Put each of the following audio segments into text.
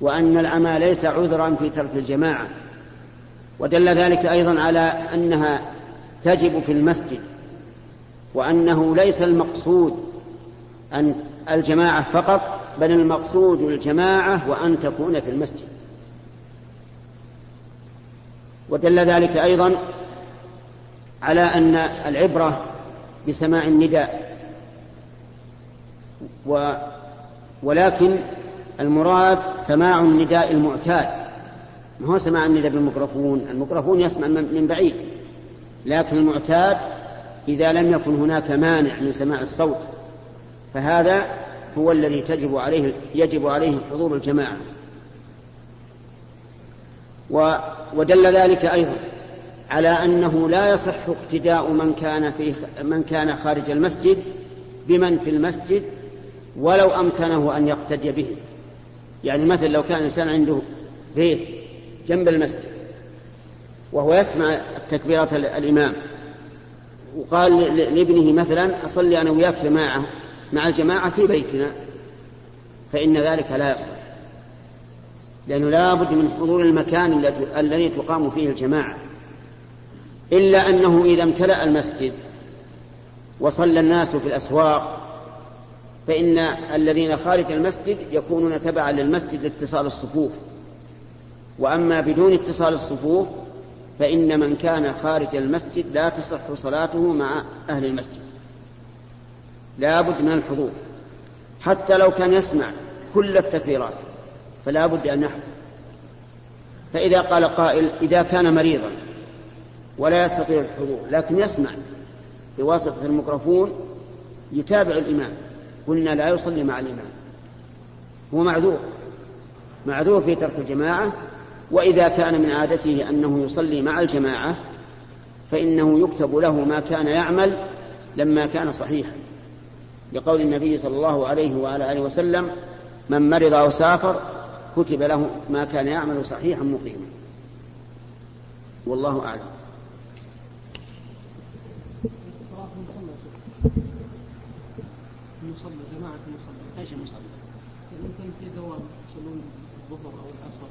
وأن العمى ليس عذرا في ترك الجماعة. ودل ذلك أيضا على أنها تجب في المسجد وأنه ليس المقصود أن الجماعة فقط بل المقصود الجماعة وأن تكون في المسجد. ودل ذلك أيضا على أن العبرة بسماع النداء و ولكن المراد سماع النداء المعتاد. ما هو سماع النداء بالميكروفون؟ الميكروفون يسمع من بعيد. لكن المعتاد إذا لم يكن هناك مانع من سماع الصوت فهذا هو الذي تجب عليه يجب عليه حضور الجماعة. ودل ذلك أيضا على أنه لا يصح اقتداء من كان في من كان خارج المسجد بمن في المسجد ولو أمكنه أن يقتدي به. يعني مثلا لو كان الإنسان عنده بيت جنب المسجد وهو يسمع تكبيرة الإمام وقال لابنه مثلا أصلي أنا وياك جماعة مع الجماعة في بيتنا فإن ذلك لا يصح. لأنه لا بد من حضور المكان الذي تقام فيه الجماعة. إلا أنه إذا امتلأ المسجد وصلى الناس في الأسواق فإن الذين خارج المسجد يكونون تبعا للمسجد لاتصال الصفوف. وأما بدون اتصال الصفوف فإن من كان خارج المسجد لا تصح صلاته مع أهل المسجد. لا بد من الحضور. حتى لو كان يسمع كل التكبيرات فلا بد أن يحضر. فإذا قال قائل إذا كان مريضا ولا يستطيع الحضور لكن يسمع بواسطة الميكروفون يتابع الإمام. قلنا لا يصلي مع الإمام. هو معذور. معذور في ترك الجماعة وإذا كان من عادته أنه يصلي مع الجماعة فإنه يكتب له ما كان يعمل لما كان صحيحا. لقول النبي صلى الله عليه وعلى آله وسلم من مرض أو سافر كتب له ما كان يعمل صحيحا مقيما. والله أعلم المصلى جماعة المصلى إيش المصلى؟ يمكن في دوام يصلون الظهر أو العصر.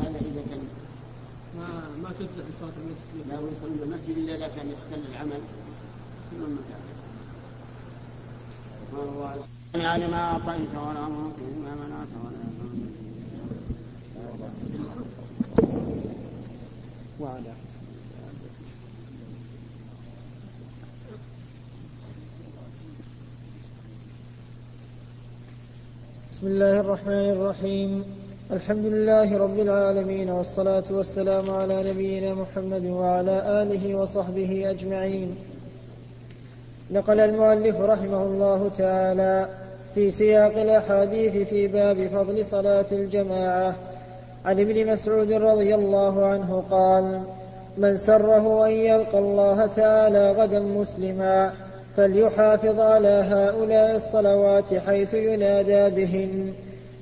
هذا إذا كان ما ما تجزأ صلاة المسجد لا يصلون المسجد إلا إذا كان يختل العمل. يصلون المكان يعني ما أعطيت ولا معطي ما منعت ولا وعلى بسم الله الرحمن الرحيم. الحمد لله رب العالمين والصلاة والسلام على نبينا محمد وعلى آله وصحبه أجمعين. نقل المؤلف رحمه الله تعالى في سياق الأحاديث في باب فضل صلاة الجماعة. عن ابن مسعود رضي الله عنه قال من سره أن يلقى الله تعالى غدا مسلما فليحافظ على هؤلاء الصلوات حيث ينادى بهن.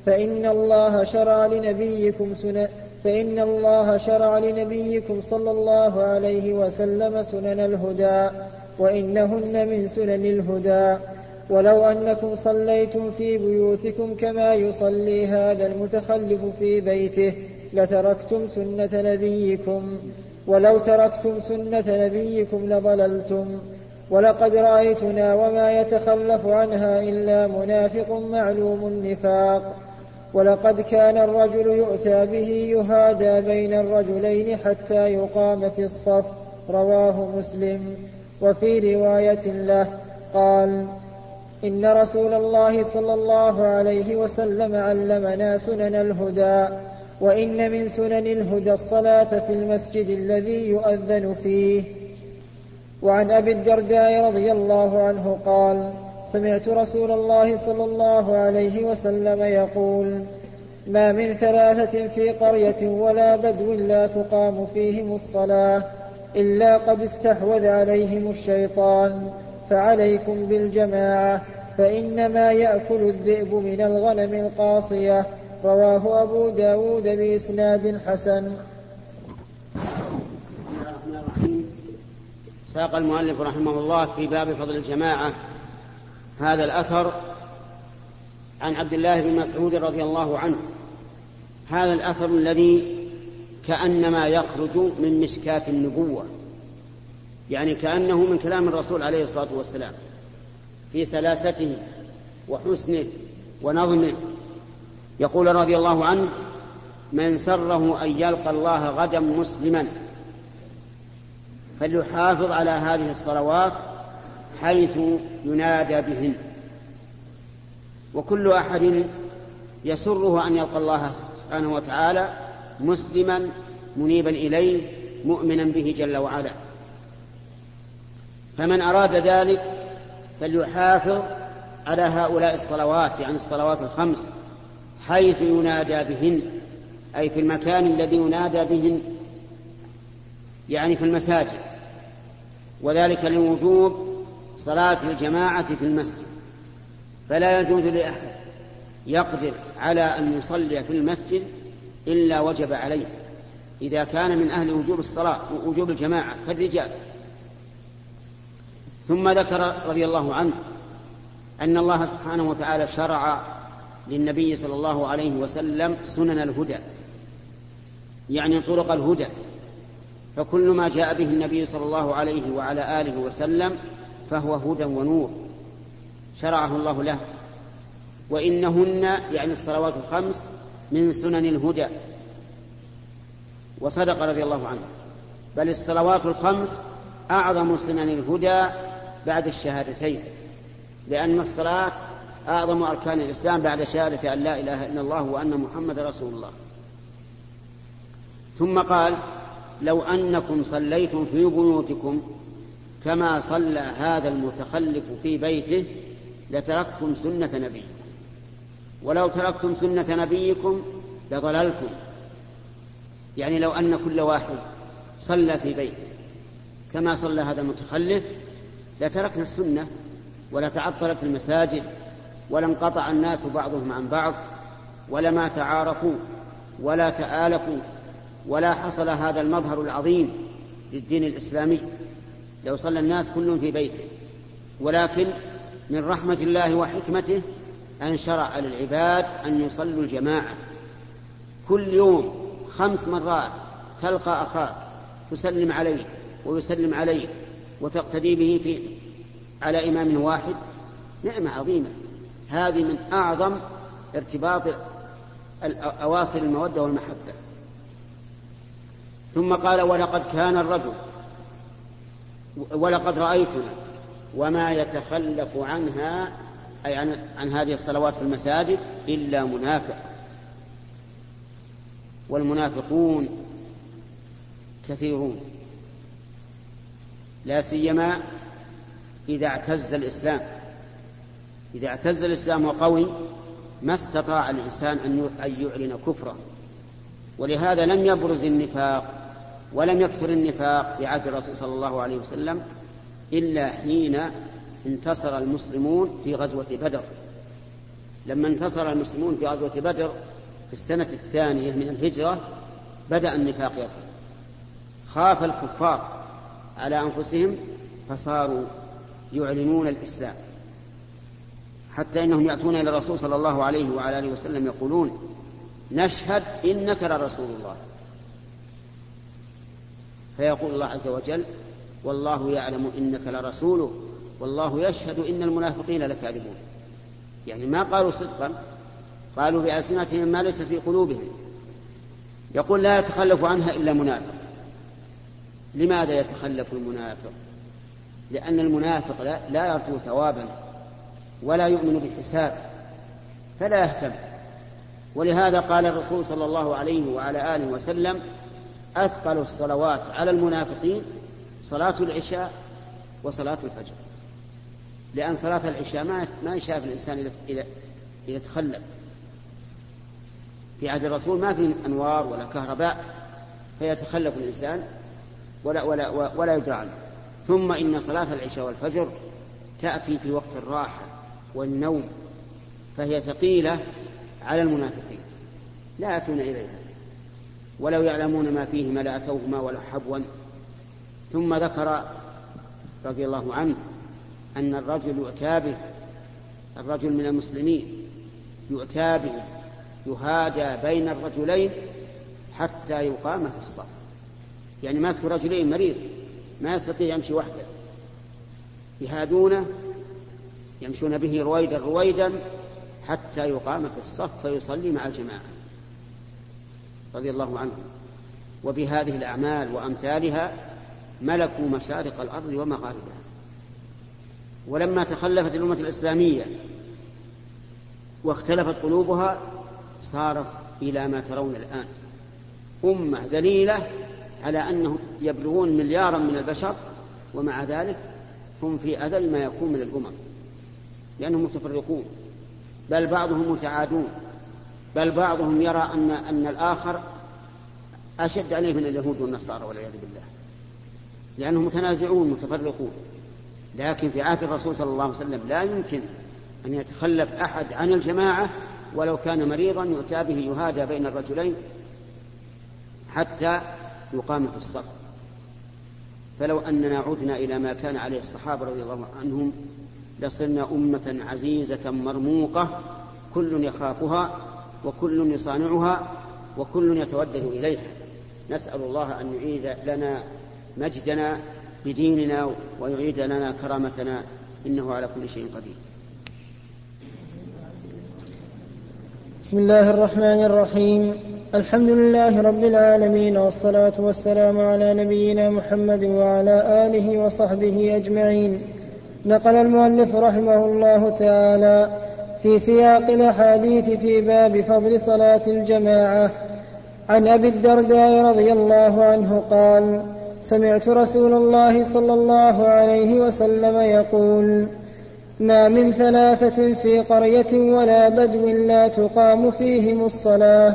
فإن الله شرع لنبيكم سنن فإن الله شرع لنبيكم صلى الله عليه وسلم سنن الهدى وإنهن من سنن الهدى. ولو أنكم صليتم في بيوتكم كما يصلي هذا المتخلف في بيته لتركتم سنة نبيكم. ولو تركتم سنة نبيكم لضللتم. ولقد رأيتنا وما يتخلف عنها إلا منافق معلوم النفاق. ولقد كان الرجل يؤتى به يهادى بين الرجلين حتى يقام في الصف. رواه مسلم. وفي رواية له قال إن رسول الله صلى الله عليه وسلم علمنا سنن الهدى وإن من سنن الهدى الصلاة في المسجد الذي يؤذن فيه. وعن أبي الدرداء رضي الله عنه قال سمعت رسول الله صلى الله عليه وسلم يقول ما من ثلاثة في قرية ولا بدو لا تقام فيهم الصلاة إلا قد استحوذ عليهم الشيطان فعليكم بالجماعة فإنما يأكل الذئب من الغنم القاصية. رواه أبو داود بإسناد حسن. ساق المؤلف رحمه الله في باب فضل الجماعة هذا الأثر عن عبد الله بن مسعود رضي الله عنه. هذا الأثر الذي كأنما يخرج من مشكاة النبوة يعني كأنه من كلام الرسول عليه الصلاة والسلام في سلاسته وحسنه ونظمه. يقول رضي الله عنه من سره أن يلقى الله غدا مسلما فليحافظ على هذه الصلوات حيث ينادى بهن. وكل أحد يسره أن يلقى الله سبحانه وتعالى مسلما منيبا إليه مؤمنا به جل وعلا. فمن أراد ذلك فليحافظ على هؤلاء الصلوات يعني الصلوات الخمس حيث ينادى بهن أي في المكان الذي ينادى بهن يعني في المساجد. وذلك لوجوب صلاة الجماعة في المسجد. فلا يجوز لأحد يقدر على أن يصلي في المسجد إلا وجب عليه. إذا كان من أهل وجوب الصلاة ووجوب الجماعة كالرجال. ثم ذكر رضي الله عنه أن الله سبحانه وتعالى شرع للنبي صلى الله عليه وسلم سنن الهدى يعني طرق الهدى. فكل ما جاء به النبي صلى الله عليه وعلى آله وسلم فهو هدى ونور شرعه الله له. وإنهن يعني الصلوات الخمس من سنن الهدى. وصدق رضي الله عنه. بل الصلوات الخمس أعظم سنن الهدى بعد الشهادتين. لأن الصلاة أعظم أركان الإسلام بعد شهادة أن لا إله إلا الله وأن محمد رسول الله. ثم قال لو أنكم صليتم في بيوتكم كما صلى هذا المتخلف في بيته لتركتم سنة نبيكم. ولو تركتم سنة نبيكم لضللتم. يعني لو أن كل واحد صلى في بيته كما صلى هذا المتخلف لتركنا السنة ولتعطلت المساجد ولانقطع الناس بعضهم عن بعض ولما تعارفوا ولا تآلفوا ولا حصل هذا المظهر العظيم للدين الإسلامي. لو صلى الناس كلهم في بيته. ولكن من رحمة الله وحكمته أن شرع للعباد أن يصلوا الجماعة. كل يوم خمس مرات تلقى أخاك تسلم عليه ويسلم عليه وتقتدي به في على إمام واحد. نعمة عظيمة. هذه من أعظم ارتباط أواصر المودة والمحبة. ثم قال ولقد كان الرجل ولقد رأيتنا وما يتخلف عنها أي عن, عن هذه الصلوات في المساجد إلا منافق. والمنافقون كثيرون لا سيما إذا اعتز الإسلام. إذا اعتز الإسلام وقوي ما استطاع الإنسان أن يعلن كفره. ولهذا لم يبرز النفاق ولم يكثر النفاق في عهد الرسول صلى الله عليه وسلم إلا حين انتصر المسلمون في غزوة بدر. لما انتصر المسلمون في غزوة بدر في السنة الثانية من الهجرة بدأ النفاق يظهر خاف الكفار على أنفسهم فصاروا يعلنون الإسلام. حتى إنهم يأتون إلى الرسول صلى الله عليه وعلى آله وسلم يقولون نشهد إنك لرسول الله. فيقول الله عز وجل والله يعلم إنك لرسوله والله يشهد إن المنافقين لكاذبون. يعني ما قالوا صدقا قالوا بألسنتهم ما ليس في قلوبهم. يقول لا يتخلف عنها إلا منافق. لماذا يتخلف المنافق؟ لأن المنافق لا, لا يرجو ثوابا ولا يؤمن بالحساب فلا يهتم. ولهذا قال الرسول صلى الله عليه وعلى آله وسلم أثقل الصلوات على المنافقين صلاة العشاء وصلاة الفجر. لأن صلاة العشاء ما ما يشاف الإنسان إذا إذا تخلف في عهد الرسول ما في أنوار ولا كهرباء فيتخلف الإنسان ولا ولا ولا يدرى عنه. ثم إن صلاة العشاء والفجر تأتي في وقت الراحة والنوم فهي ثقيلة على المنافقين. لا يأتون إليها. ولو يعلمون ما فيهما لأتوهما ولا حبوا. ثم ذكر رضي الله عنه أن الرجل يؤتى به الرجل من المسلمين يؤتى به يهادى بين الرجلين حتى يقام في الصف. يعني ماسك رجلين مريض ما يستطيع يمشي وحده. يهادونه يمشون به رويدا رويدا حتى يقام في الصف فيصلي مع الجماعة. رضي الله عنهم. وبهذه الأعمال وأمثالها ملكوا مشارق الأرض ومغاربها. ولما تخلفت الأمة الإسلامية واختلفت قلوبها صارت إلى ما ترون الآن. أمة ذليلة على أنهم يبلغون مليارا من البشر ومع ذلك هم في أذل ما يكون من الأمم لأنهم متفرقون بل بعضهم متعادون. بل بعضهم يرى أن أن الآخر أشد عليه من اليهود والنصارى والعياذ بالله. لأنهم متنازعون متفرقون. لكن في عهد الرسول صلى الله عليه وسلم لا يمكن أن يتخلف أحد عن الجماعة ولو كان مريضا يؤتى به يهادى بين الرجلين حتى يقام في الصف. فلو أننا عدنا إلى ما كان عليه الصحابة رضي الله عنهم لصرنا أمة عزيزة مرموقة كل يخافها وكل يصانعها وكل يتودد إليها. نسأل الله أن يعيد لنا مجدنا بديننا ويعيد لنا كرامتنا إنه على كل شيء قدير. بسم الله الرحمن الرحيم. الحمد لله رب العالمين والصلاة والسلام على نبينا محمد وعلى آله وصحبه أجمعين. نقل المؤلف رحمه الله تعالى في سياق الأحاديث في باب فضل صلاة الجماعة. عن أبي الدرداء رضي الله عنه قال سمعت رسول الله صلى الله عليه وسلم يقول ما من ثلاثة في قرية ولا بدو لا تقام فيهم الصلاة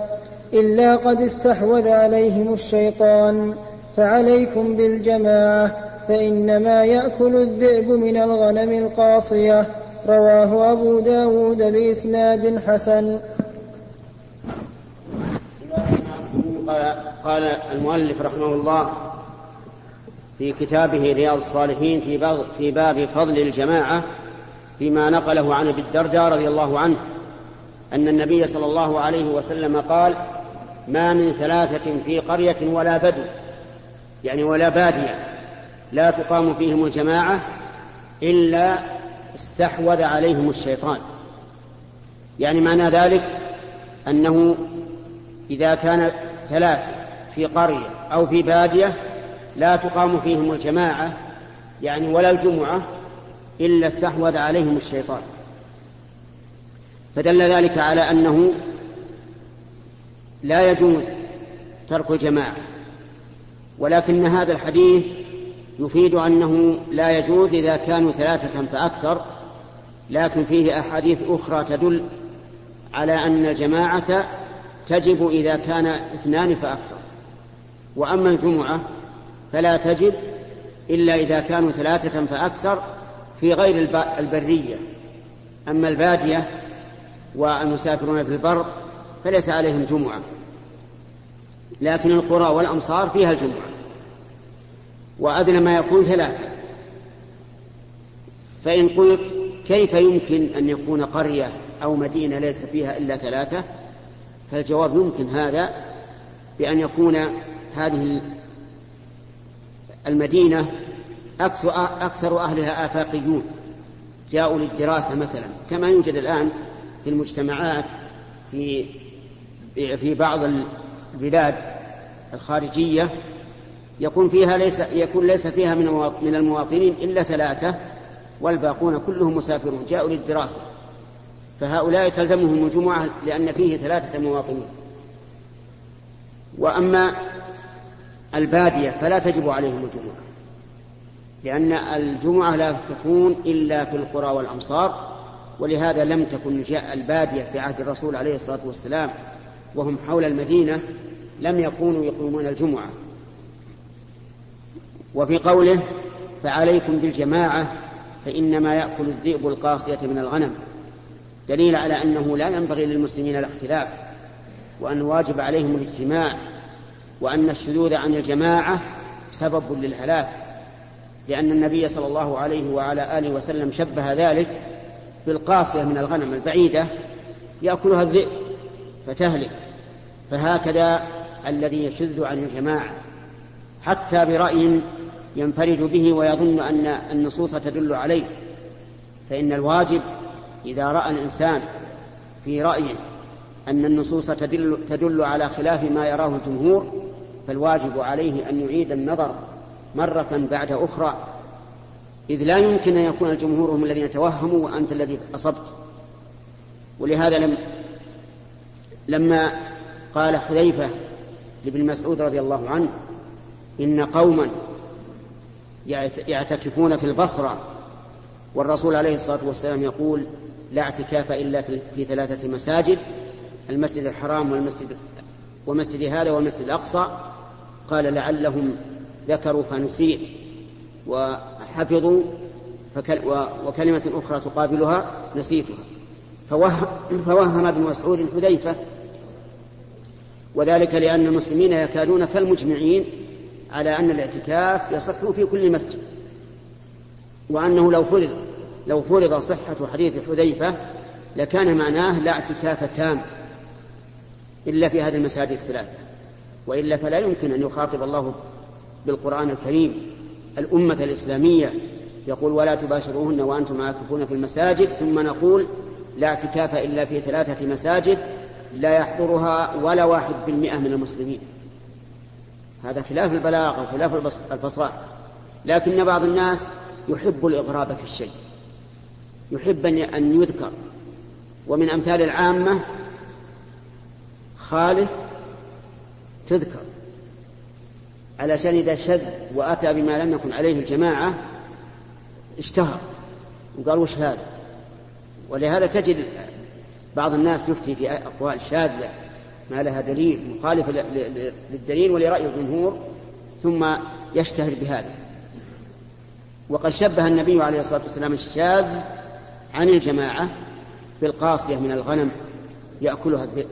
إلا قد استحوذ عليهم الشيطان فعليكم بالجماعة فإنما يأكل الذئب من الغنم القاصية. رواه أبو داود بإسناد حسن. قال المؤلف رحمه الله في كتابه رياض الصالحين في باب فضل الجماعة فيما نقله عن أبي الدرداء رضي الله عنه أن النبي صلى الله عليه وسلم قال ما من ثلاثة في قرية ولا بدو يعني ولا بادية لا تقام فيهم الجماعة إلا استحوذ عليهم الشيطان. يعني معنى ذلك أنه إذا كان ثلاثة في قرية أو في بادية لا تقام فيهم الجماعة يعني ولا الجمعة إلا استحوذ عليهم الشيطان. فدل ذلك على أنه لا يجوز ترك الجماعة. ولكن هذا الحديث يفيد أنه لا يجوز إذا كانوا ثلاثة فأكثر لكن فيه أحاديث أخرى تدل على أن الجماعة تجب إذا كان اثنان فأكثر. وأما الجمعة فلا تجب إلا إذا كانوا ثلاثة فأكثر في غير البرية. أما البادية والمسافرون في البر فليس عليهم جمعة. لكن القرى والأمصار فيها الجمعة. وأدنى ما يكون ثلاثة. فإن قلت كيف يمكن أن يكون قرية أو مدينة ليس فيها إلا ثلاثة فالجواب يمكن هذا بأن يكون هذه المدينة أكثر أهلها آفاقيون جاءوا للدراسة مثلا. كما يوجد الآن في المجتمعات في في بعض البلاد الخارجية يكون فيها ليس يكون ليس فيها من من المواطنين إلا ثلاثة والباقون كلهم مسافرون جاءوا للدراسة. فهؤلاء تلزمهم الجمعة لأن فيه ثلاثة مواطنين. وأما البادية فلا تجب عليهم الجمعة لأن الجمعة لا تكون إلا في القرى والأمصار ولهذا لم تكن جاء البادية في عهد الرسول عليه الصلاة والسلام وهم حول المدينة لم يكونوا يقومون الجمعة. وفي قوله فعليكم بالجماعة فإنما يأكل الذئب القاصية من الغنم. دليل على أنه لا ينبغي للمسلمين الاختلاف وأن واجب عليهم الاجتماع وأن الشذوذ عن الجماعة سبب للهلاك لأن النبي صلى الله عليه وعلى آله وسلم شبه ذلك بالقاصية من الغنم البعيدة يأكلها الذئب فتهلك. فهكذا الذي يشذ عن الجماعة. حتى برأي ينفرد به ويظن أن النصوص تدل عليه. فإن الواجب إذا رأى الإنسان في رأيه أن النصوص تدل, تدل على خلاف ما يراه الجمهور فالواجب عليه أن يعيد النظر مرة بعد أخرى. إذ لا يمكن أن يكون الجمهور هم الذين توهموا وأنت الذي أصبت. ولهذا لم لما قال حذيفة لابن مسعود رضي الله عنه إن قوما يعتكفون في البصرة والرسول عليه الصلاة والسلام يقول لا اعتكاف إلا في ثلاثة مساجد المسجد الحرام والمسجد ومسجد هذا والمسجد الأقصى. قال لعلهم ذكروا فنسيت وحفظوا وكلمة أخرى تقابلها نسيتها. فوهم ابن مسعود حذيفة وذلك لأن المسلمين يكادون كالمجمعين على أن الاعتكاف يصح في كل مسجد. وأنه لو فرض لو فرض صحة حديث حذيفة لكان معناه لا اعتكاف تام إلا في هذه المساجد الثلاثة. وإلا فلا يمكن أن يخاطب الله بالقرآن الكريم. الأمة الإسلامية يقول ولا تباشروهن وأنتم عاكفون في المساجد. ثم نقول لا اعتكاف إلا في ثلاثة مساجد لا يحضرها ولا واحد بالمئة من المسلمين. هذا خلاف البلاغة وخلاف الفصاحة. لكن بعض الناس يحب الإغراب في الشيء. يحب أن يذكر. ومن أمثال العامة خالف تذكر. علشان إذا شذ وأتى بما لم يكن عليه الجماعة اشتهر. وقال وش هذا؟ ولهذا تجد بعض الناس يفتي في أقوال شاذة. ما لها دليل مخالف للدليل ولرأي الجمهور ثم يشتهر بهذا. وقد شبه النبي عليه الصلاة والسلام الشاذ عن الجماعة بالقاصية من الغنم يأكلها الذئب.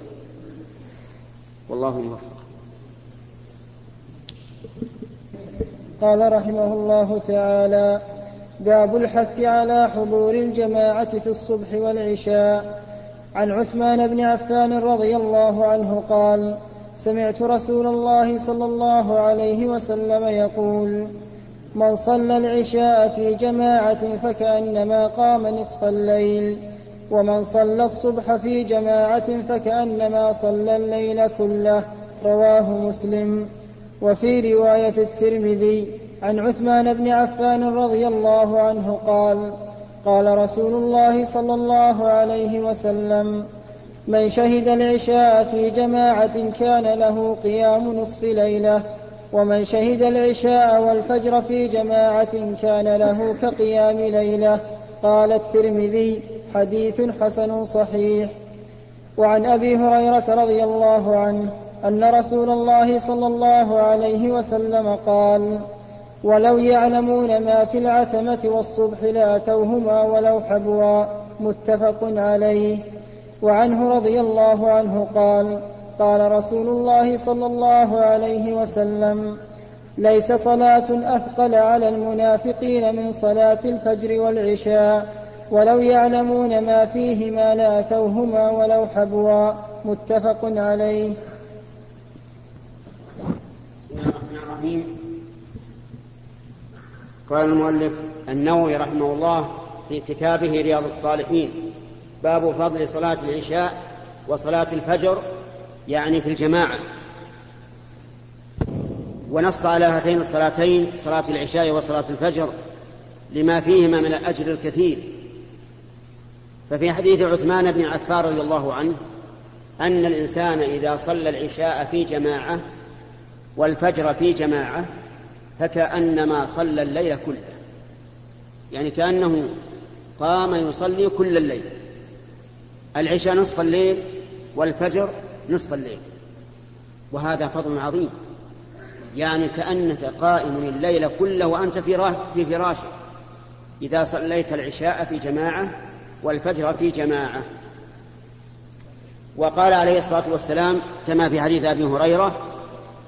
والله موفق. قال رحمه الله تعالى باب الحث على حضور الجماعة في الصبح والعشاء. عن عثمان بن عفان رضي الله عنه قال سمعت رسول الله صلى الله عليه وسلم يقول من صلى العشاء في جماعة فكأنما قام نصف الليل ومن صلى الصبح في جماعة فكأنما صلى الليل كله رواه مسلم. وفي رواية الترمذي عن عثمان بن عفان رضي الله عنه قال قال رسول الله صلى الله عليه وسلم من شهد العشاء في جماعة كان له قيام نصف ليلة ومن شهد العشاء والفجر في جماعة كان له كقيام ليلة. قال الترمذي حديث حسن صحيح. وعن أبي هريرة رضي الله عنه أن رسول الله صلى الله عليه وسلم قال ولو يعلمون ما في العتمة والصبح لأتوهما ولو حبوا متفق عليه. وعنه رضي الله عنه قال قال رسول الله صلى الله عليه وسلم ليس صلاة أثقل على المنافقين من صلاة الفجر والعشاء ولو يعلمون ما فيهما لأتوهما ولو حبوا متفق عليه. قال المؤلف النووي رحمه الله في كتابه رياض الصالحين باب فضل صلاة العشاء وصلاة الفجر يعني في الجماعة. ونص على هاتين الصلاتين صلاة العشاء وصلاة الفجر لما فيهما من الأجر الكثير. ففي حديث عثمان بن عفان رضي الله عنه أن الإنسان إذا صلى العشاء في جماعة والفجر في جماعة فكأنما صلى الليل كله. يعني كأنه قام يصلي كل الليل. العشاء نصف الليل والفجر نصف الليل. وهذا فضل عظيم. يعني كأنك قائم الليل كله وأنت في فراشك إذا صليت العشاء في جماعة والفجر في جماعة. وقال عليه الصلاة والسلام كما في حديث أبي هريرة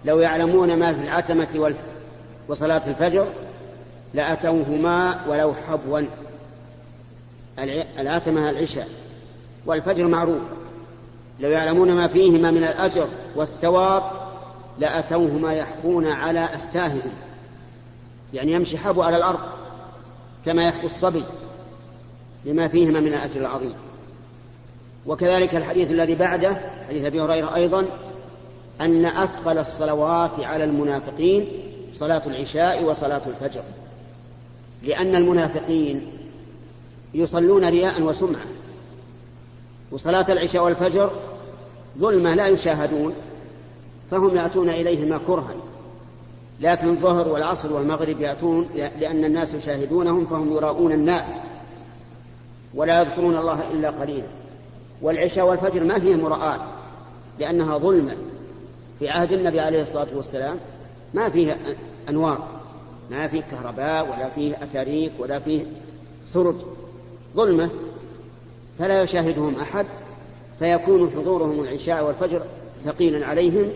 لو يعلمون ما في العتمة وصلاة الفجر لأتوهما ولو حبوا العتمة العشاء. والفجر معروف. لو يعلمون ما فيهما من الأجر والثواب لأتوهما يحفون على أستاههم. يعني يمشي حبو على الأرض كما يحفو الصبي لما فيهما من الأجر العظيم. وكذلك الحديث الذي بعده حديث أبي هريرة أيضا أن أثقل الصلوات على المنافقين صلاة العشاء وصلاة الفجر. لأن المنافقين يصلون رياء وسمعة. وصلاة العشاء والفجر ظلمة لا يشاهدون فهم يأتون إليهما كرها. لكن الظهر والعصر والمغرب يأتون لأن الناس يشاهدونهم فهم يراؤون الناس. ولا يذكرون الله إلا قليلا. والعشاء والفجر ما فيه مراءات لأنها ظلمة. في عهد النبي عليه الصلاة والسلام ما فيه أنوار ما فيه كهرباء ولا فيه أتاريك ولا فيه سرج ظلمة فلا يشاهدهم أحد فيكون حضورهم العشاء والفجر ثقيلا عليهم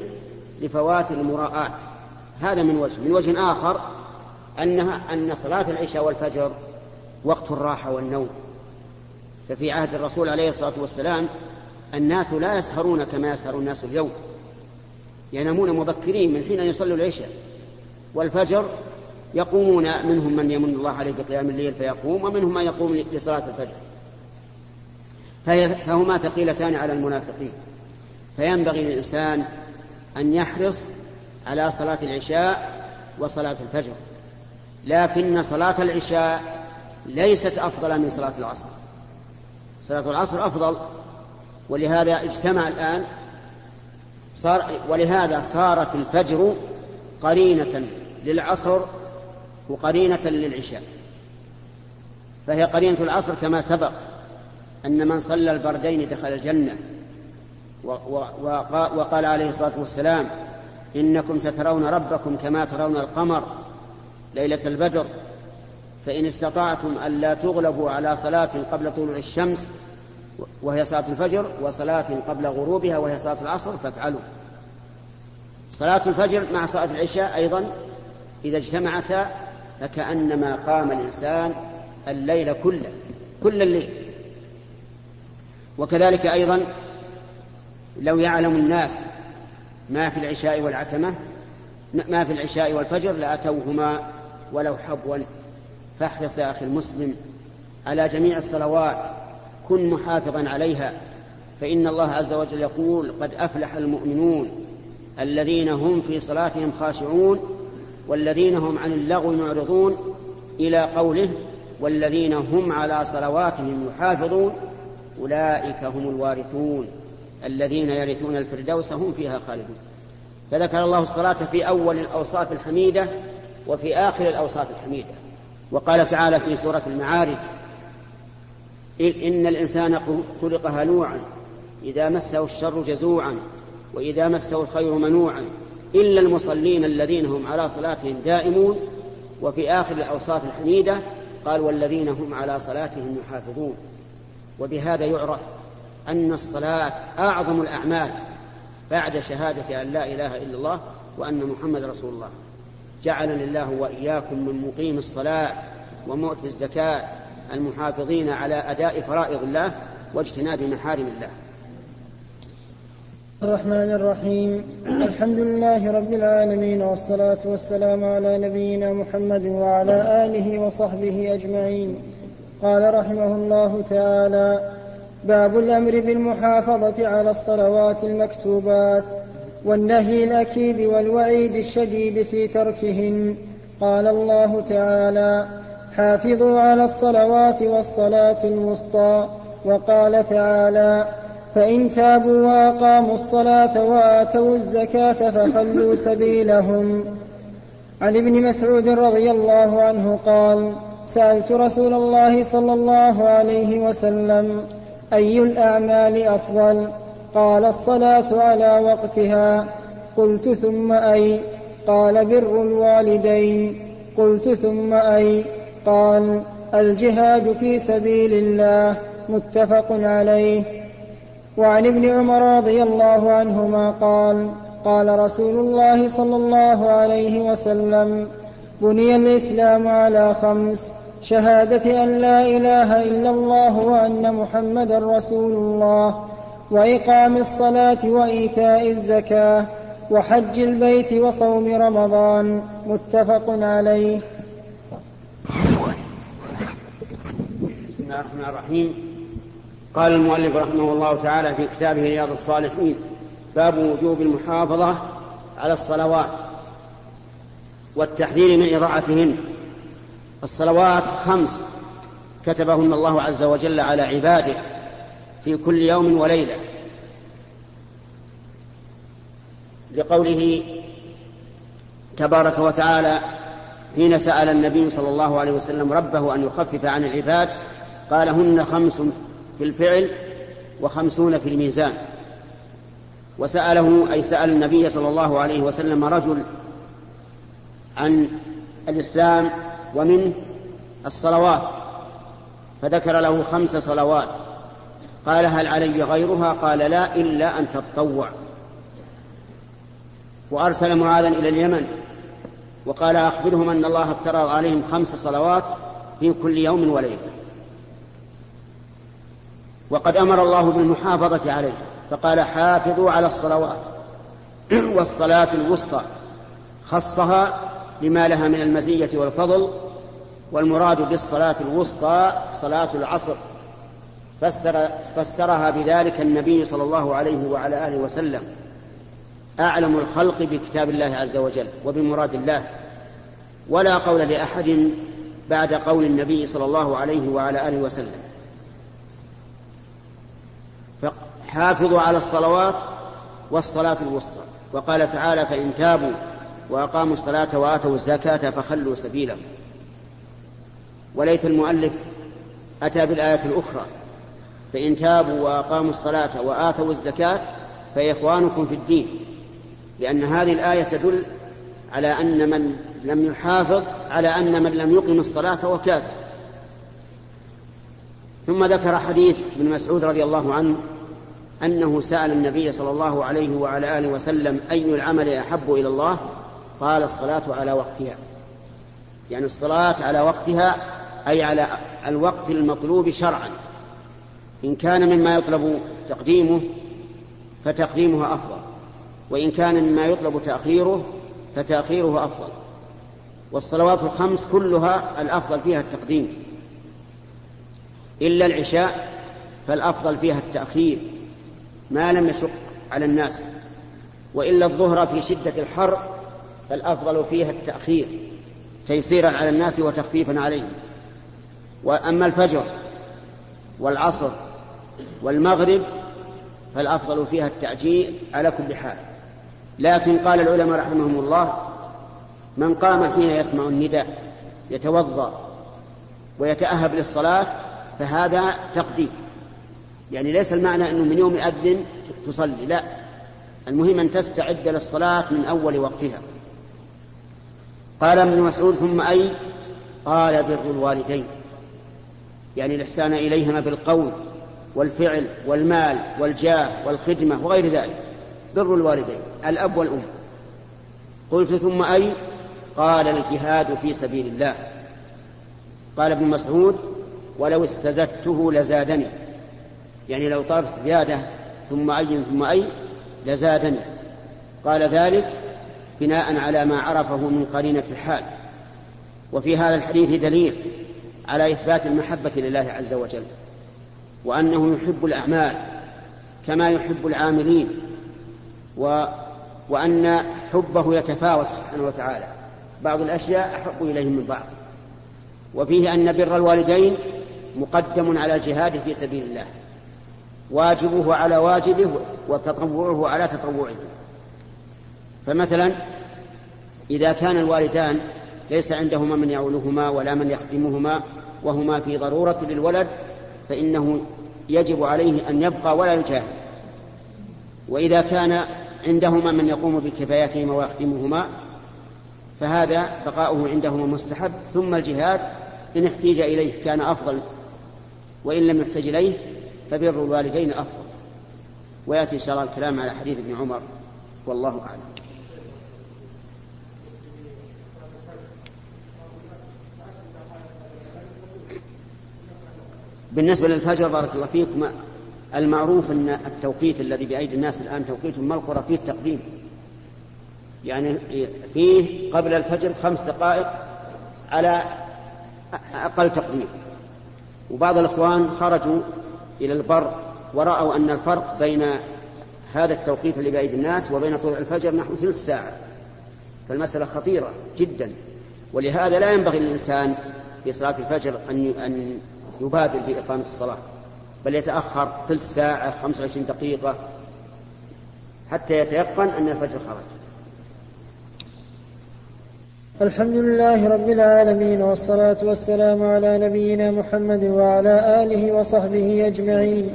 لفوات المراءات. هذا من وجه من وجه آخر أنها أن صلاة العشاء والفجر وقت الراحة والنوم. ففي عهد الرسول عليه الصلاة والسلام الناس لا يسهرون كما يسهر الناس اليوم. ينامون مبكرين من حين يصلوا العشاء والفجر يقومون منهم من يمن الله عليه بقيام الليل فيقوم ومنهم من يقوم لصلاة الفجر. فهما ثقيلتان على المنافقين. فينبغي للإنسان أن يحرص على صلاة العشاء وصلاة الفجر. لكن صلاة العشاء ليست أفضل من صلاة العصر. صلاة العصر أفضل ولهذا اجتمع الآن صار ولهذا صارت الفجر قرينة للعصر وقرينة للعشاء. فهي قرينة العصر كما سبق أن من صلى البردين دخل الجنة. وقال عليه الصلاة والسلام إنكم سترون ربكم كما ترون القمر ليلة البدر. فإن استطعتم ألا تغلبوا على صلاة قبل طلوع الشمس وهي صلاة الفجر وصلاة قبل غروبها وهي صلاة العصر فافعلوا. صلاة الفجر مع صلاة العشاء أيضا إذا اجتمعتا فكأنما قام الإنسان الليل كله كل الليل. وكذلك أيضا لو يعلم الناس ما في العشاء والعتمة ما في العشاء والفجر لأتوهما ولو حبوا. فاحرص يا أخي المسلم على جميع الصلوات كن محافظا عليها فإن الله عز وجل يقول قد أفلح المؤمنون الذين هم في صلاتهم خاشعون والذين هم عن اللغو معرضون إلى قوله والذين هم على صلواتهم يحافظون أولئك هم الوارثون الذين يرثون الفردوس هم فيها خالدون فذكر الله الصلاة في أول الأوصاف الحميدة وفي آخر الأوصاف الحميدة وقال تعالى في سورة المعارج إن الإنسان خلق هلوعا إذا مسه الشر جزوعا وإذا مسه الخير منوعا إلا المصلين الذين هم على صلاتهم دائمون. وفي آخر الأوصاف الحميدة قال والذين هم على صلاتهم يحافظون. وبهذا يعرف أن الصلاة أعظم الأعمال بعد شهادة أن لا إله إلا الله وأن محمد رسول الله. جعلني الله وإياكم من مقيم الصلاة ومؤتي الزكاة المحافظين على أداء فرائض الله واجتناب محارم الله. الرحمن الرحيم. الحمد لله رب العالمين والصلاة والسلام على نبينا محمد وعلى آله وصحبه أجمعين. قال رحمه الله تعالى باب الأمر بالمحافظة على الصلوات المكتوبات والنهي الأكيد والوعيد الشديد في تركهن. قال الله تعالى حافظوا على الصلوات والصلاة الوسطى وقال تعالى فإن تابوا وأقاموا الصلاة وآتوا الزكاة فخلوا سبيلهم. عن ابن مسعود رضي الله عنه قال سألت رسول الله صلى الله عليه وسلم أي الأعمال أفضل؟ قال الصلاة على وقتها. قلت ثم أي؟ قال بر الوالدين. قلت ثم أي؟ قال الجهاد في سبيل الله متفق عليه. وعن ابن عمر رضي الله عنهما قال قال رسول الله صلى الله عليه وسلم بني الإسلام على خمس شهادة أن لا إله إلا الله وأن محمدا رسول الله وإقام الصلاة وإيتاء الزكاة وحج البيت وصوم رمضان متفق عليه. الله الرحمن الرحيم. قال المؤلف رحمه الله تعالى في كتابه رياض الصالحين باب وجوب المحافظة على الصلوات والتحذير من إضاعتهن. الصلوات خمس كتبهن الله عز وجل على عباده في كل يوم وليلة. لقوله تبارك وتعالى حين سأل النبي صلى الله عليه وسلم ربه أن يخفف عن العباد قال هن خمس في الفعل وخمسون في الميزان. وسأله أي سأل النبي صلى الله عليه وسلم رجل عن الإسلام ومنه الصلوات فذكر له خمس صلوات. قال هل علي غيرها؟ قال لا إلا أن تتطوع وأرسل معاذا إلى اليمن. وقال أخبرهم أن الله افترض عليهم خمس صلوات في كل يوم وليلة. وقد أمر الله بالمحافظة عليه فقال حافظوا على الصلوات والصلاة الوسطى خصها لما لها من المزية والفضل والمراد بالصلاة الوسطى صلاة العصر. فسر فسرها بذلك النبي صلى الله عليه وعلى آله وسلم. أعلم الخلق بكتاب الله عز وجل وبمراد الله. ولا قول لأحد بعد قول النبي صلى الله عليه وعلى آله وسلم. فحافظوا على الصلوات والصلاة الوسطى. وقال تعالى فإن تابوا وأقاموا الصلاة وآتوا الزكاة فخلوا سبيلهم. وليت المؤلف أتى بالآية الأخرى فإن تابوا وأقاموا الصلاة وآتوا الزكاة فإخوانكم في الدين. لأن هذه الآية تدل على أن من لم يحافظ على أن من لم يقم الصلاة فهو كافر. ثم ذكر حديث ابن مسعود رضي الله عنه أنه سأل النبي صلى الله عليه وعلى آله وسلم أي العمل أحب إلى الله؟ قال الصلاة على وقتها. يعني الصلاة على وقتها أي على الوقت المطلوب شرعا. إن كان مما يطلب تقديمه فتقديمها أفضل. وإن كان مما يطلب تأخيره فتأخيره أفضل. والصلوات الخمس كلها الأفضل فيها التقديم. إلا العشاء فالأفضل فيها التأخير. ما لم يشق على الناس وإلا الظهر في شدة الحر فالأفضل فيها التأخير تيسيرا على الناس وتخفيفا عليهم. وأما الفجر والعصر والمغرب فالأفضل فيها التعجيل على كل حال. لكن قال العلماء رحمهم الله من قام حين يسمع النداء يتوضأ ويتأهب للصلاة فهذا تقديم. يعني ليس المعنى أنه من يوم يأذن تصلي لا. المهم أن تستعد للصلاة من أول وقتها. قال ابن مسعود ثم أي؟ قال بر الوالدين. يعني الإحسان إليهما بالقول والفعل والمال والجاه والخدمة وغير ذلك. بر الوالدين الأب والأم. قلت ثم أي؟ قال الجهاد في سبيل الله. قال ابن مسعود ولو استزدته لزادني. يعني لو طلبت زيادة ثم أي ثم أي لزادني. قال ذلك بناء على ما عرفه من قرينة الحال. وفي هذا الحديث دليل على إثبات المحبة لله عز وجل وأنه يحب الأعمال كما يحب العاملين و وأن حبه يتفاوت سبحانه وتعالى. بعض الأشياء أحب إليه من بعض. وفيه أن بر الوالدين مقدم على الجهاد في سبيل الله. واجبه على واجبه وتطوعه على تطوعه. فمثلا إذا كان الوالدان ليس عندهما من يعولهما ولا من يخدمهما وهما في ضرورة للولد فإنه يجب عليه أن يبقى ولا يجاهد. وإذا كان عندهما من يقوم بكفاياتهما ويخدمهما فهذا بقاؤه عندهما مستحب. ثم الجهاد إن احتيج إليه كان أفضل وإن لم يحتج إليه فبر الوالدين أفضل. ويأتي إن شاء الله الكلام على حديث ابن عمر. والله أعلم. بالنسبة للفجر بارك الله فيكم المعروف أن التوقيت الذي بأيدي الناس الآن توقيت ملقرة فيه التقديم. يعني فيه قبل الفجر خمس دقائق على أقل تقدير وبعض الإخوان خرجوا إلى البر ورأوا أن الفرق بين هذا التوقيت اللي بأيدي الناس وبين طلوع الفجر نحو ثلث ساعة. فالمسألة خطيرة جدا. ولهذا لا ينبغي للإنسان في صلاة الفجر أن أن يبادر بإقامة الصلاة بل يتأخر ثلث ساعة 25 دقيقة حتى يتيقن أن الفجر خرج. الحمد لله رب العالمين والصلاة والسلام على نبينا محمد وعلى آله وصحبه أجمعين.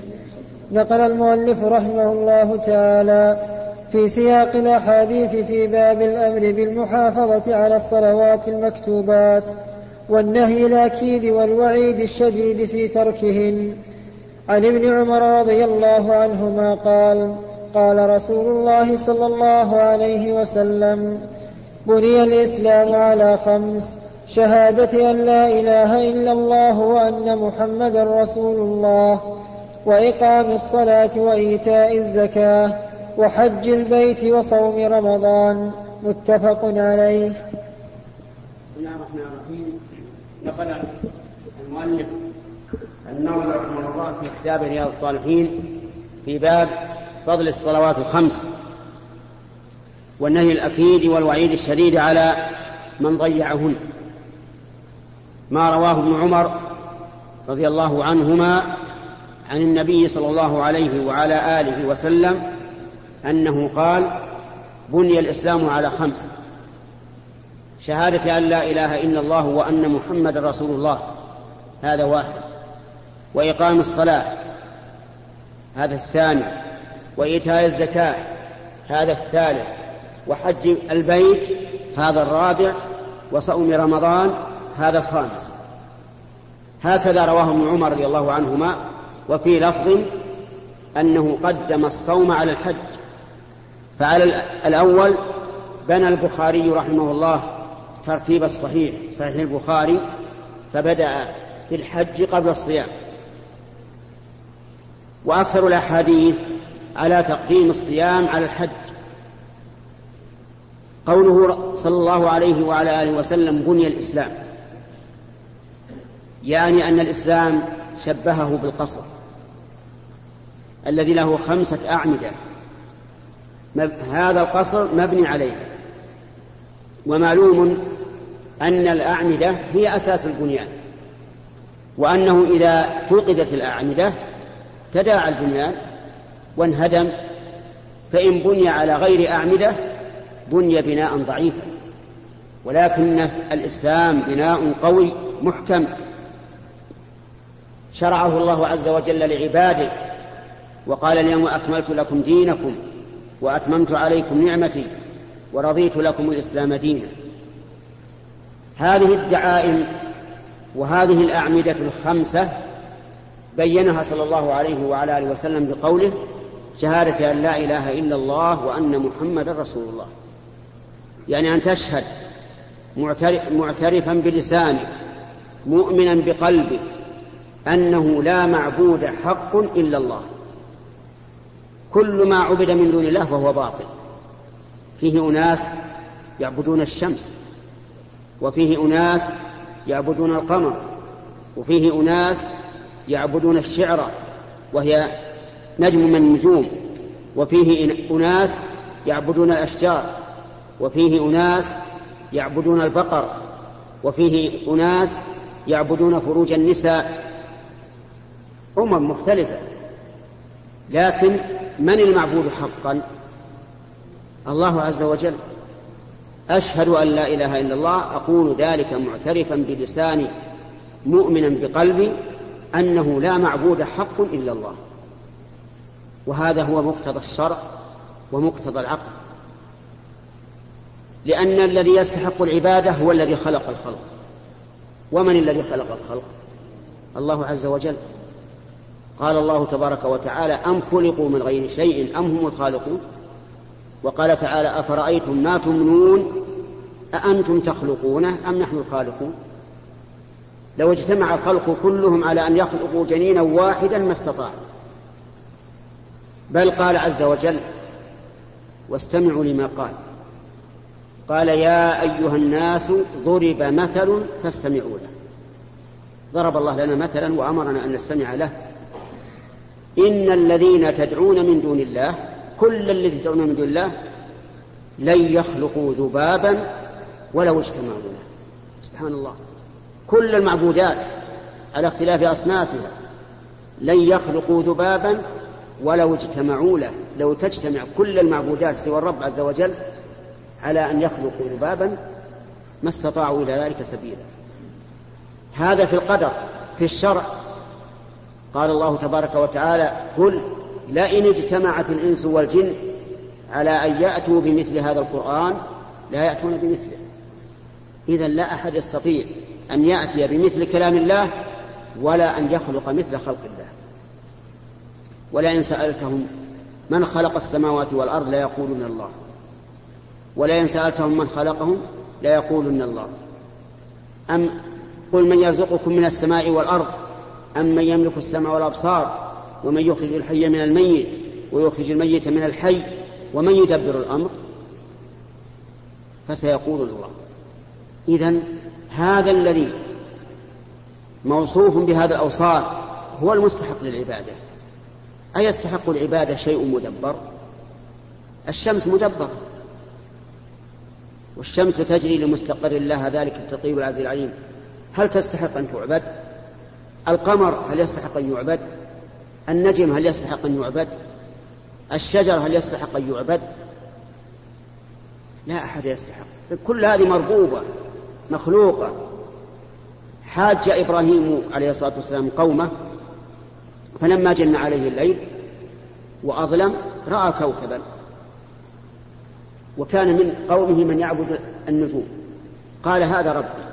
نقل المؤلف رحمه الله تعالى في سياق الأحاديث في باب الأمر بالمحافظة على الصلوات المكتوبات والنهي الأكيد والوعيد الشديد في تركهن. عن ابن عمر رضي الله عنهما قال قال رسول الله صلى الله عليه وسلم بني الإسلام على خمس شهادة أن لا إله إلا الله وأن محمدا رسول الله وإقام الصلاة وإيتاء الزكاة وحج البيت وصوم رمضان. متفق عليه. بسم الله الرحمن الرحيم. نقل المؤلف النووي رحمه الله في كتاب رياض الصالحين في باب فضل الصلوات الخمس. والنهي الأكيد والوعيد الشديد على من ضيعهن. ما رواه ابن عمر رضي الله عنهما عن النبي صلى الله عليه وعلى آله وسلم أنه قال بني الإسلام على خمس. شهادة أن لا إله إلا الله وأن محمد رسول الله. هذا واحد. وإقام الصلاة. هذا الثاني. وإيتاء الزكاة. هذا الثالث. وحج البيت هذا الرابع وصوم رمضان هذا الخامس. هكذا رواه ابن عمر رضي الله عنهما وفي لفظ أنه قدم الصوم على الحج. فعلى الأول بنى البخاري رحمه الله ترتيب الصحيح صحيح البخاري فبدأ في الحج قبل الصيام. وأكثر الأحاديث على تقديم الصيام على الحج. قوله صلى الله عليه وعلى آله وسلم بني الإسلام. يعني أن الإسلام شبهه بالقصر. الذي له خمسة أعمدة. هذا القصر مبني عليه. ومعلوم أن الأعمدة هي أساس البنيان. وأنه إذا فقدت الأعمدة تداعى البنيان وانهدم فإن بني على غير أعمدة بني بناء ضعيفا ولكن الإسلام بناء قوي محكم. شرعه الله عز وجل لعباده وقال اليوم أكملت لكم دينكم وأتممت عليكم نعمتي ورضيت لكم الإسلام دينا. هذه الدعائم وهذه الأعمدة الخمسة بينها صلى الله عليه وعلى آله وسلم بقوله شهادة أن لا إله إلا الله وأن محمدا رسول الله. يعني أن تشهد معترفا بلسانك مؤمنا بقلبك أنه لا معبود حق إلا الله. كل ما عبد من دون الله فهو باطل. فيه أناس يعبدون الشمس وفيه أناس يعبدون القمر وفيه أناس يعبدون الشعر وهي نجم من النجوم وفيه أناس يعبدون الأشجار. وفيه أناس يعبدون البقر وفيه أناس يعبدون فروج النساء. أمم مختلفة. لكن من المعبود حقا؟ الله عز وجل. أشهد أن لا إله إلا الله أقول ذلك معترفا بلساني مؤمنا بقلبي أنه لا معبود حق إلا الله. وهذا هو مقتضى الشرع ومقتضى العقل. لأن الذي يستحق العبادة هو الذي خلق الخلق. ومن الذي خلق الخلق؟ الله عز وجل. قال الله تبارك وتعالى أم خلقوا من غير شيء أم هم الخالقون؟ وقال تعالى أفرأيتم ما تمنون؟ أأنتم تخلقونه أم نحن الخالقون؟ لو اجتمع الخلق كلهم على أن يخلقوا جنينا واحدا ما استطاعوا. بل قال عز وجل واستمعوا لما قال. قال يا أيها الناس ضرب مثل فاستمعوا له. ضرب الله لنا مثلا وأمرنا أن نستمع له. إن الذين تدعون من دون الله كل الذي تدعون من دون الله لن يخلقوا ذبابا ولو اجتمعوا له. سبحان الله. كل المعبودات على اختلاف أصنافها لن يخلقوا ذبابا ولو اجتمعوا له. لو تجتمع كل المعبودات سوى الرب عز وجل على أن يخلقوا ذبابا ما استطاعوا إلى ذلك سبيلا. هذا في القدر في الشرع. قال الله تبارك وتعالى قل لئن اجتمعت الإنس والجن على أن يأتوا بمثل هذا القرآن لا يأتون بمثله. إذا لا أحد يستطيع أن يأتي بمثل كلام الله ولا أن يخلق مثل خلق الله. ولئن سألتهم من خلق السماوات والأرض ليقولون الله. ولئن سألتهم من خلقهم ليقولن الله. أم قل من يرزقكم من السماء والأرض أم من يملك السمع والأبصار ومن يخرج الحي من الميت ويخرج الميت من الحي ومن يدبر الأمر؟ فسيقول الله. إذا هذا الذي موصوف بهذا الأوصاف هو المستحق للعبادة. أيستحق العبادة شيء مدبر؟ الشمس مدبرة. والشمس تجري لمستقر الله ذلك التطيب العزيز العليم. هل تستحق أن تعبد؟ القمر هل يستحق أن يعبد؟ النجم هل يستحق أن يعبد؟ الشجر هل يستحق أن يعبد؟ لا أحد يستحق. كل هذه مربوبة مخلوقة. حاج إبراهيم عليه الصلاة والسلام قومه فلما جن عليه الليل وأظلم رأى كوكبا. وكان من قومه من يعبد النجوم. قال هذا ربي.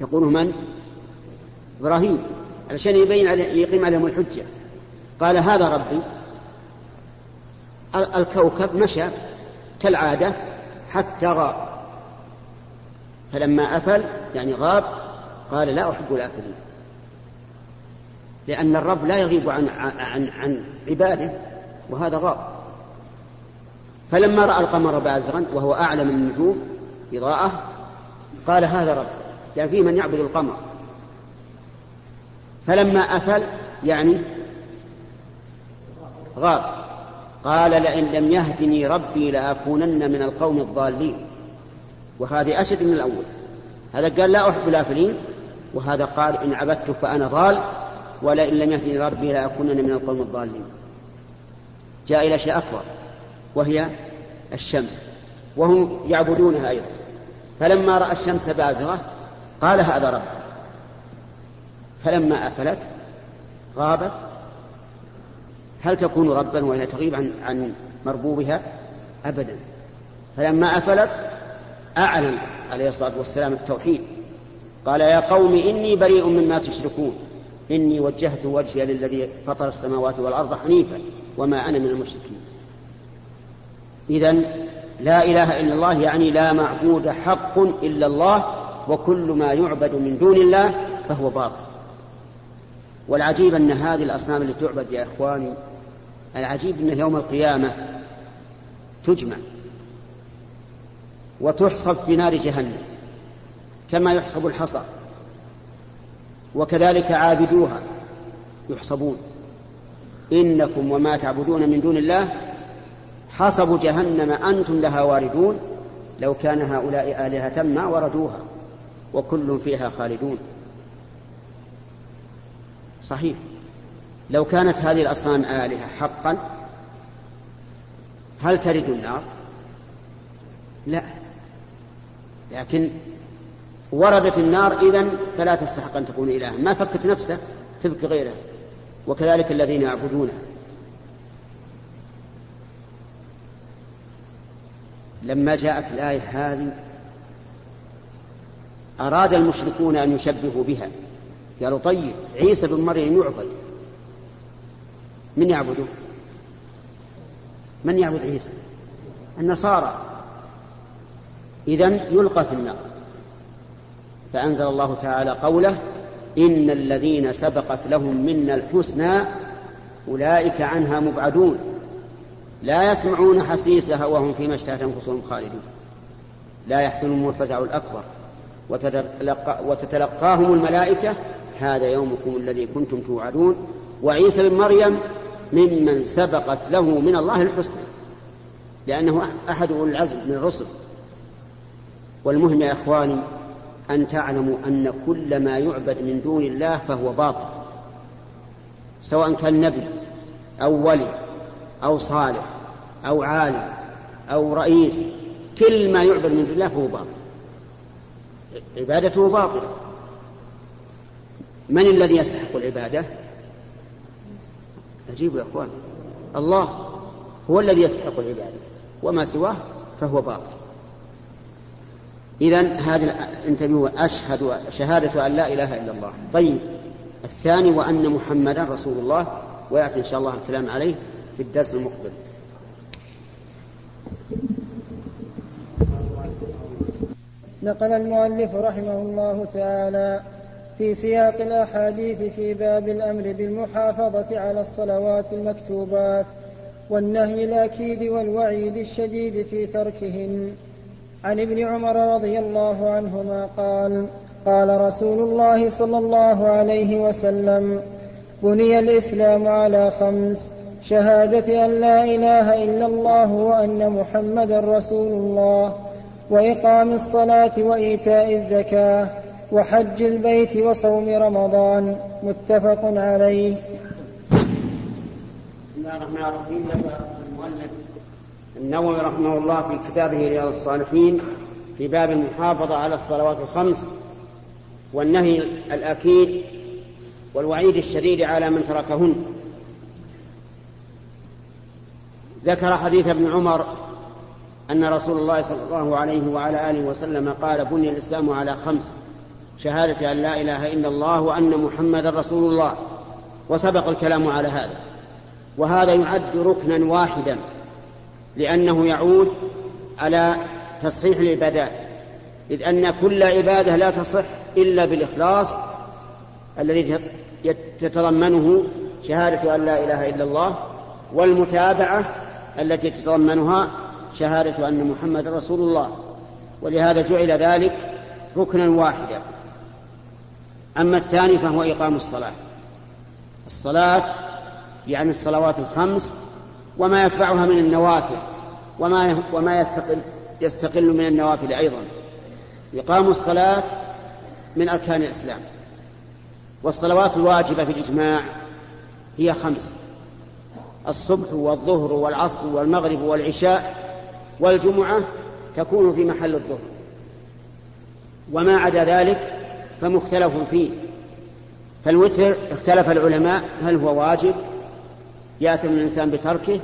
يقول من؟ إبراهيم. علشان يبين يقيم عليهم الحجة. قال هذا ربي. الكوكب مشى كالعادة حتى غاب. فلما أفل يعني غاب قال لا أحب الآفلين. لأن الرب لا يغيب عن, عن, عن عباده وهذا غاب. فلما رأى القمر بازغا وهو أعلى من النجوم إضاءة قال هذا رب يعني فيه من يعبد القمر. فلما أفل يعني غاب قال لئن لم يهدني ربي لأكونن من القوم الضالين. وهذه أشد من الأول. هذا قال لا أحب الآفلين وهذا قال إن عبدت فأنا ضال ولئن لم يهدني ربي لأكونن من القوم الضالين. جاء إلى شيء أكبر. وهي الشمس وهم يعبدونها أيضا. فلما رأى الشمس بازغة قال هذا رب. فلما أفلت غابت. هل تكون ربا وهي تغيب عن, عن مربوبها؟ أبدا. فلما أفلت أعلن عليه الصلاة والسلام التوحيد. قال يا قوم إني بريء مما تشركون. إني وجهت وجهي للذي فطر السماوات والأرض حنيفا وما أنا من المشركين. إذا لا إله إلا الله يعني لا معبود حق إلا الله وكل ما يعبد من دون الله فهو باطل. والعجيب أن هذه الأصنام التي تعبد يا إخواني العجيب أن يوم القيامة تجمع وتحصب في نار جهنم كما يحصب الحصى وكذلك عابدوها يحصبون. إنكم وما تعبدون من دون الله حصب جهنم أنتم لها واردون لو كان هؤلاء آلهة ما وردوها وكل فيها خالدون. صحيح. لو كانت هذه الأصنام آلهة حقا هل ترد النار؟ لا. لكن وردت النار إذن فلا تستحق أن تكون إلها. ما فكت نفسه تبكي غيره. وكذلك الذين يعبدونه. لما جاءت الآية هذه أراد المشركون أن يشبهوا بها. قالوا طيب عيسى بن مريم يعبد. من يعبده؟ من يعبد عيسى؟ النصارى. إذا يلقى في النار. فأنزل الله تعالى قوله إن الذين سبقت لهم منا الحسنى أولئك عنها مبعدون. لا يسمعون حسيسها وهم فيما اشتهت أنفسهم خالدون. لا يحسنهم الفزع الأكبر. وتتلقى وتتلقاهم الملائكة هذا يومكم الذي كنتم توعدون. وعيسى بن مريم ممن سبقت له من الله الحسنى لأنه أحد أولي العزم من الرسل. والمهم يا إخواني أن تعلموا أن كل ما يعبد من دون الله فهو باطل سواء كان نبي أو ولي أو صالح أو عالم أو رئيس كل ما يعبد من الله فهو باطل. عبادته باطلة. من الذي يستحق العبادة؟ أجيبوا يا أخوان. الله هو الذي يستحق العبادة وما سواه فهو باطل. إذا هذا انتبهوا أشهد شهادة أن لا إله إلا الله. طيب الثاني وأن محمدا رسول الله ويأتي إن شاء الله الكلام عليه. في الدرس المقبل. نقل المؤلف رحمه الله تعالى في سياق الأحاديث في باب الأمر بالمحافظة على الصلوات المكتوبات والنهي الأكيد والوعيد الشديد في تركهن عن ابن عمر رضي الله عنهما قال قال رسول الله صلى الله عليه وسلم بني الإسلام على خمس شهادة أن لا إله إلا الله وأن محمدا رسول الله وإقام الصلاة وإيتاء الزكاة وحج البيت وصوم رمضان. متفق عليه. بسم الله الرحمن الرحيم. المؤلف النووي رحمه الله في كتابه رياض الصالحين في باب المحافظة على الصلوات الخمس والنهي الأكيد والوعيد الشديد على من تركهن. ذكر حديث ابن عمر أن رسول الله صلى الله عليه وعلى آله وسلم قال بني الإسلام على خمس شهادة أن لا إله إلا الله وأن محمدا رسول الله. وسبق الكلام على هذا. وهذا يعد ركنا واحدا لأنه يعود على تصحيح العبادات. إذ أن كل عبادة لا تصح إلا بالإخلاص الذي تتضمنه شهادة أن لا إله إلا الله والمتابعة التي تتضمنها شهادة أن محمد رسول الله. ولهذا جعل ذلك ركنا واحدا. أما الثاني فهو إقام الصلاة. الصلاة يعني الصلوات الخمس وما يتبعها من النوافل وما وما يستقل يستقل من النوافل أيضا. إقام الصلاة من أركان الإسلام. والصلوات الواجبة في الإجماع هي خمس. الصبح والظهر والعصر والمغرب والعشاء والجمعة تكون في محل الظهر. وما عدا ذلك فمختلف فيه. فالوتر اختلف العلماء هل هو واجب يأثم الإنسان بتركه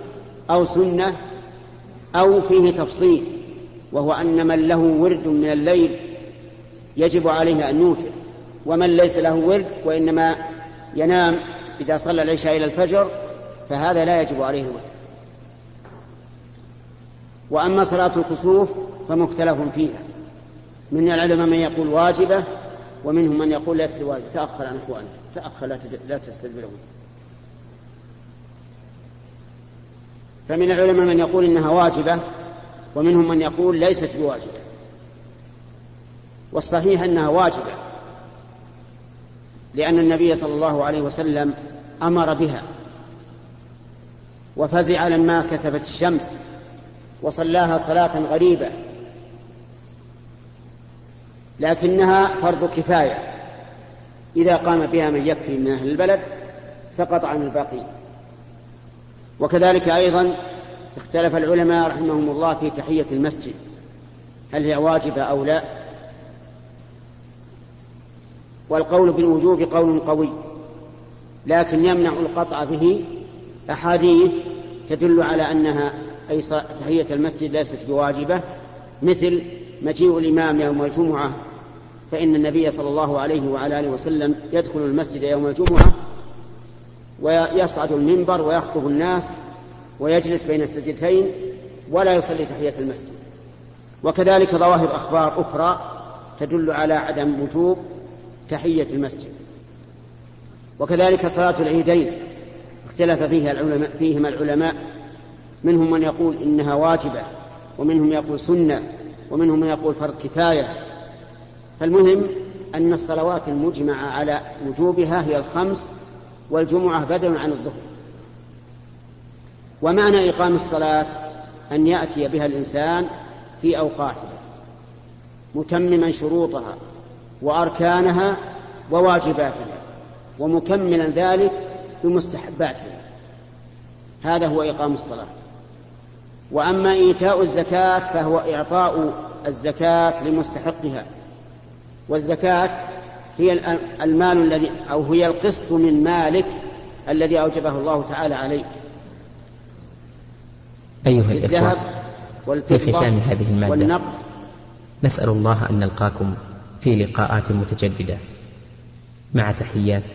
أو سنة أو فيه تفصيل وهو أن من له ورد من الليل يجب عليه أن يوتر ومن ليس له ورد وإنما ينام إذا صلى العشاء إلى الفجر فهذا لا يجب عليه الوتر. وأما صلاة الكسوف فمختلف فيها. من العلماء من يقول واجبة ومنهم من يقول ليست واجبة تأخر عن إخوانك. تأخر لا تستدبرون فمن العلماء من يقول إنها واجبة ومنهم من يقول ليست بواجبة. والصحيح أنها واجبة لأن النبي صلى الله عليه وسلم أمر بها. وفزع لما كسفت الشمس وصلاها صلاة غريبة. لكنها فرض كفاية. إذا قام بها من يكفي من أهل البلد سقط عن الباقي. وكذلك أيضا اختلف العلماء رحمهم الله في تحية المسجد. هل هي واجبة أو لا؟ والقول بالوجوب قول قوي لكن يمنع القطع به أحاديث تدل على أنها أي تحية المسجد ليست بواجبة مثل مجيء الإمام يوم الجمعة فإن النبي صلى الله عليه وعلى آله وسلم يدخل المسجد يوم الجمعة ويصعد المنبر ويخطب الناس ويجلس بين السجدتين ولا يصلي تحية المسجد. وكذلك ظواهر أخبار أخرى تدل على عدم وجوب تحية المسجد. وكذلك صلاة العيدين اختلف فيها العلماء فيهما العلماء. منهم من يقول إنها واجبة ومنهم يقول سنة ومنهم من يقول فرض كفاية. فالمهم أن الصلوات المجمعة على وجوبها هي الخمس والجمعة بدل عن الظهر. ومعنى إقام الصلاة أن يأتي بها الإنسان في أوقاتها متمما شروطها وأركانها وواجباتها ومكملا ذلك بمستحباتها هذا هو إقام الصلاة. وأما إيتاء الزكاة فهو إعطاء الزكاة لمستحقها. والزكاة هي المال الذي أو هي القسط من مالك الذي أوجبه الله تعالى عليك. أيها الذهب في ختام هذه المادة والنقد. نسأل الله أن نلقاكم في لقاءات متجددة. مع تحيات.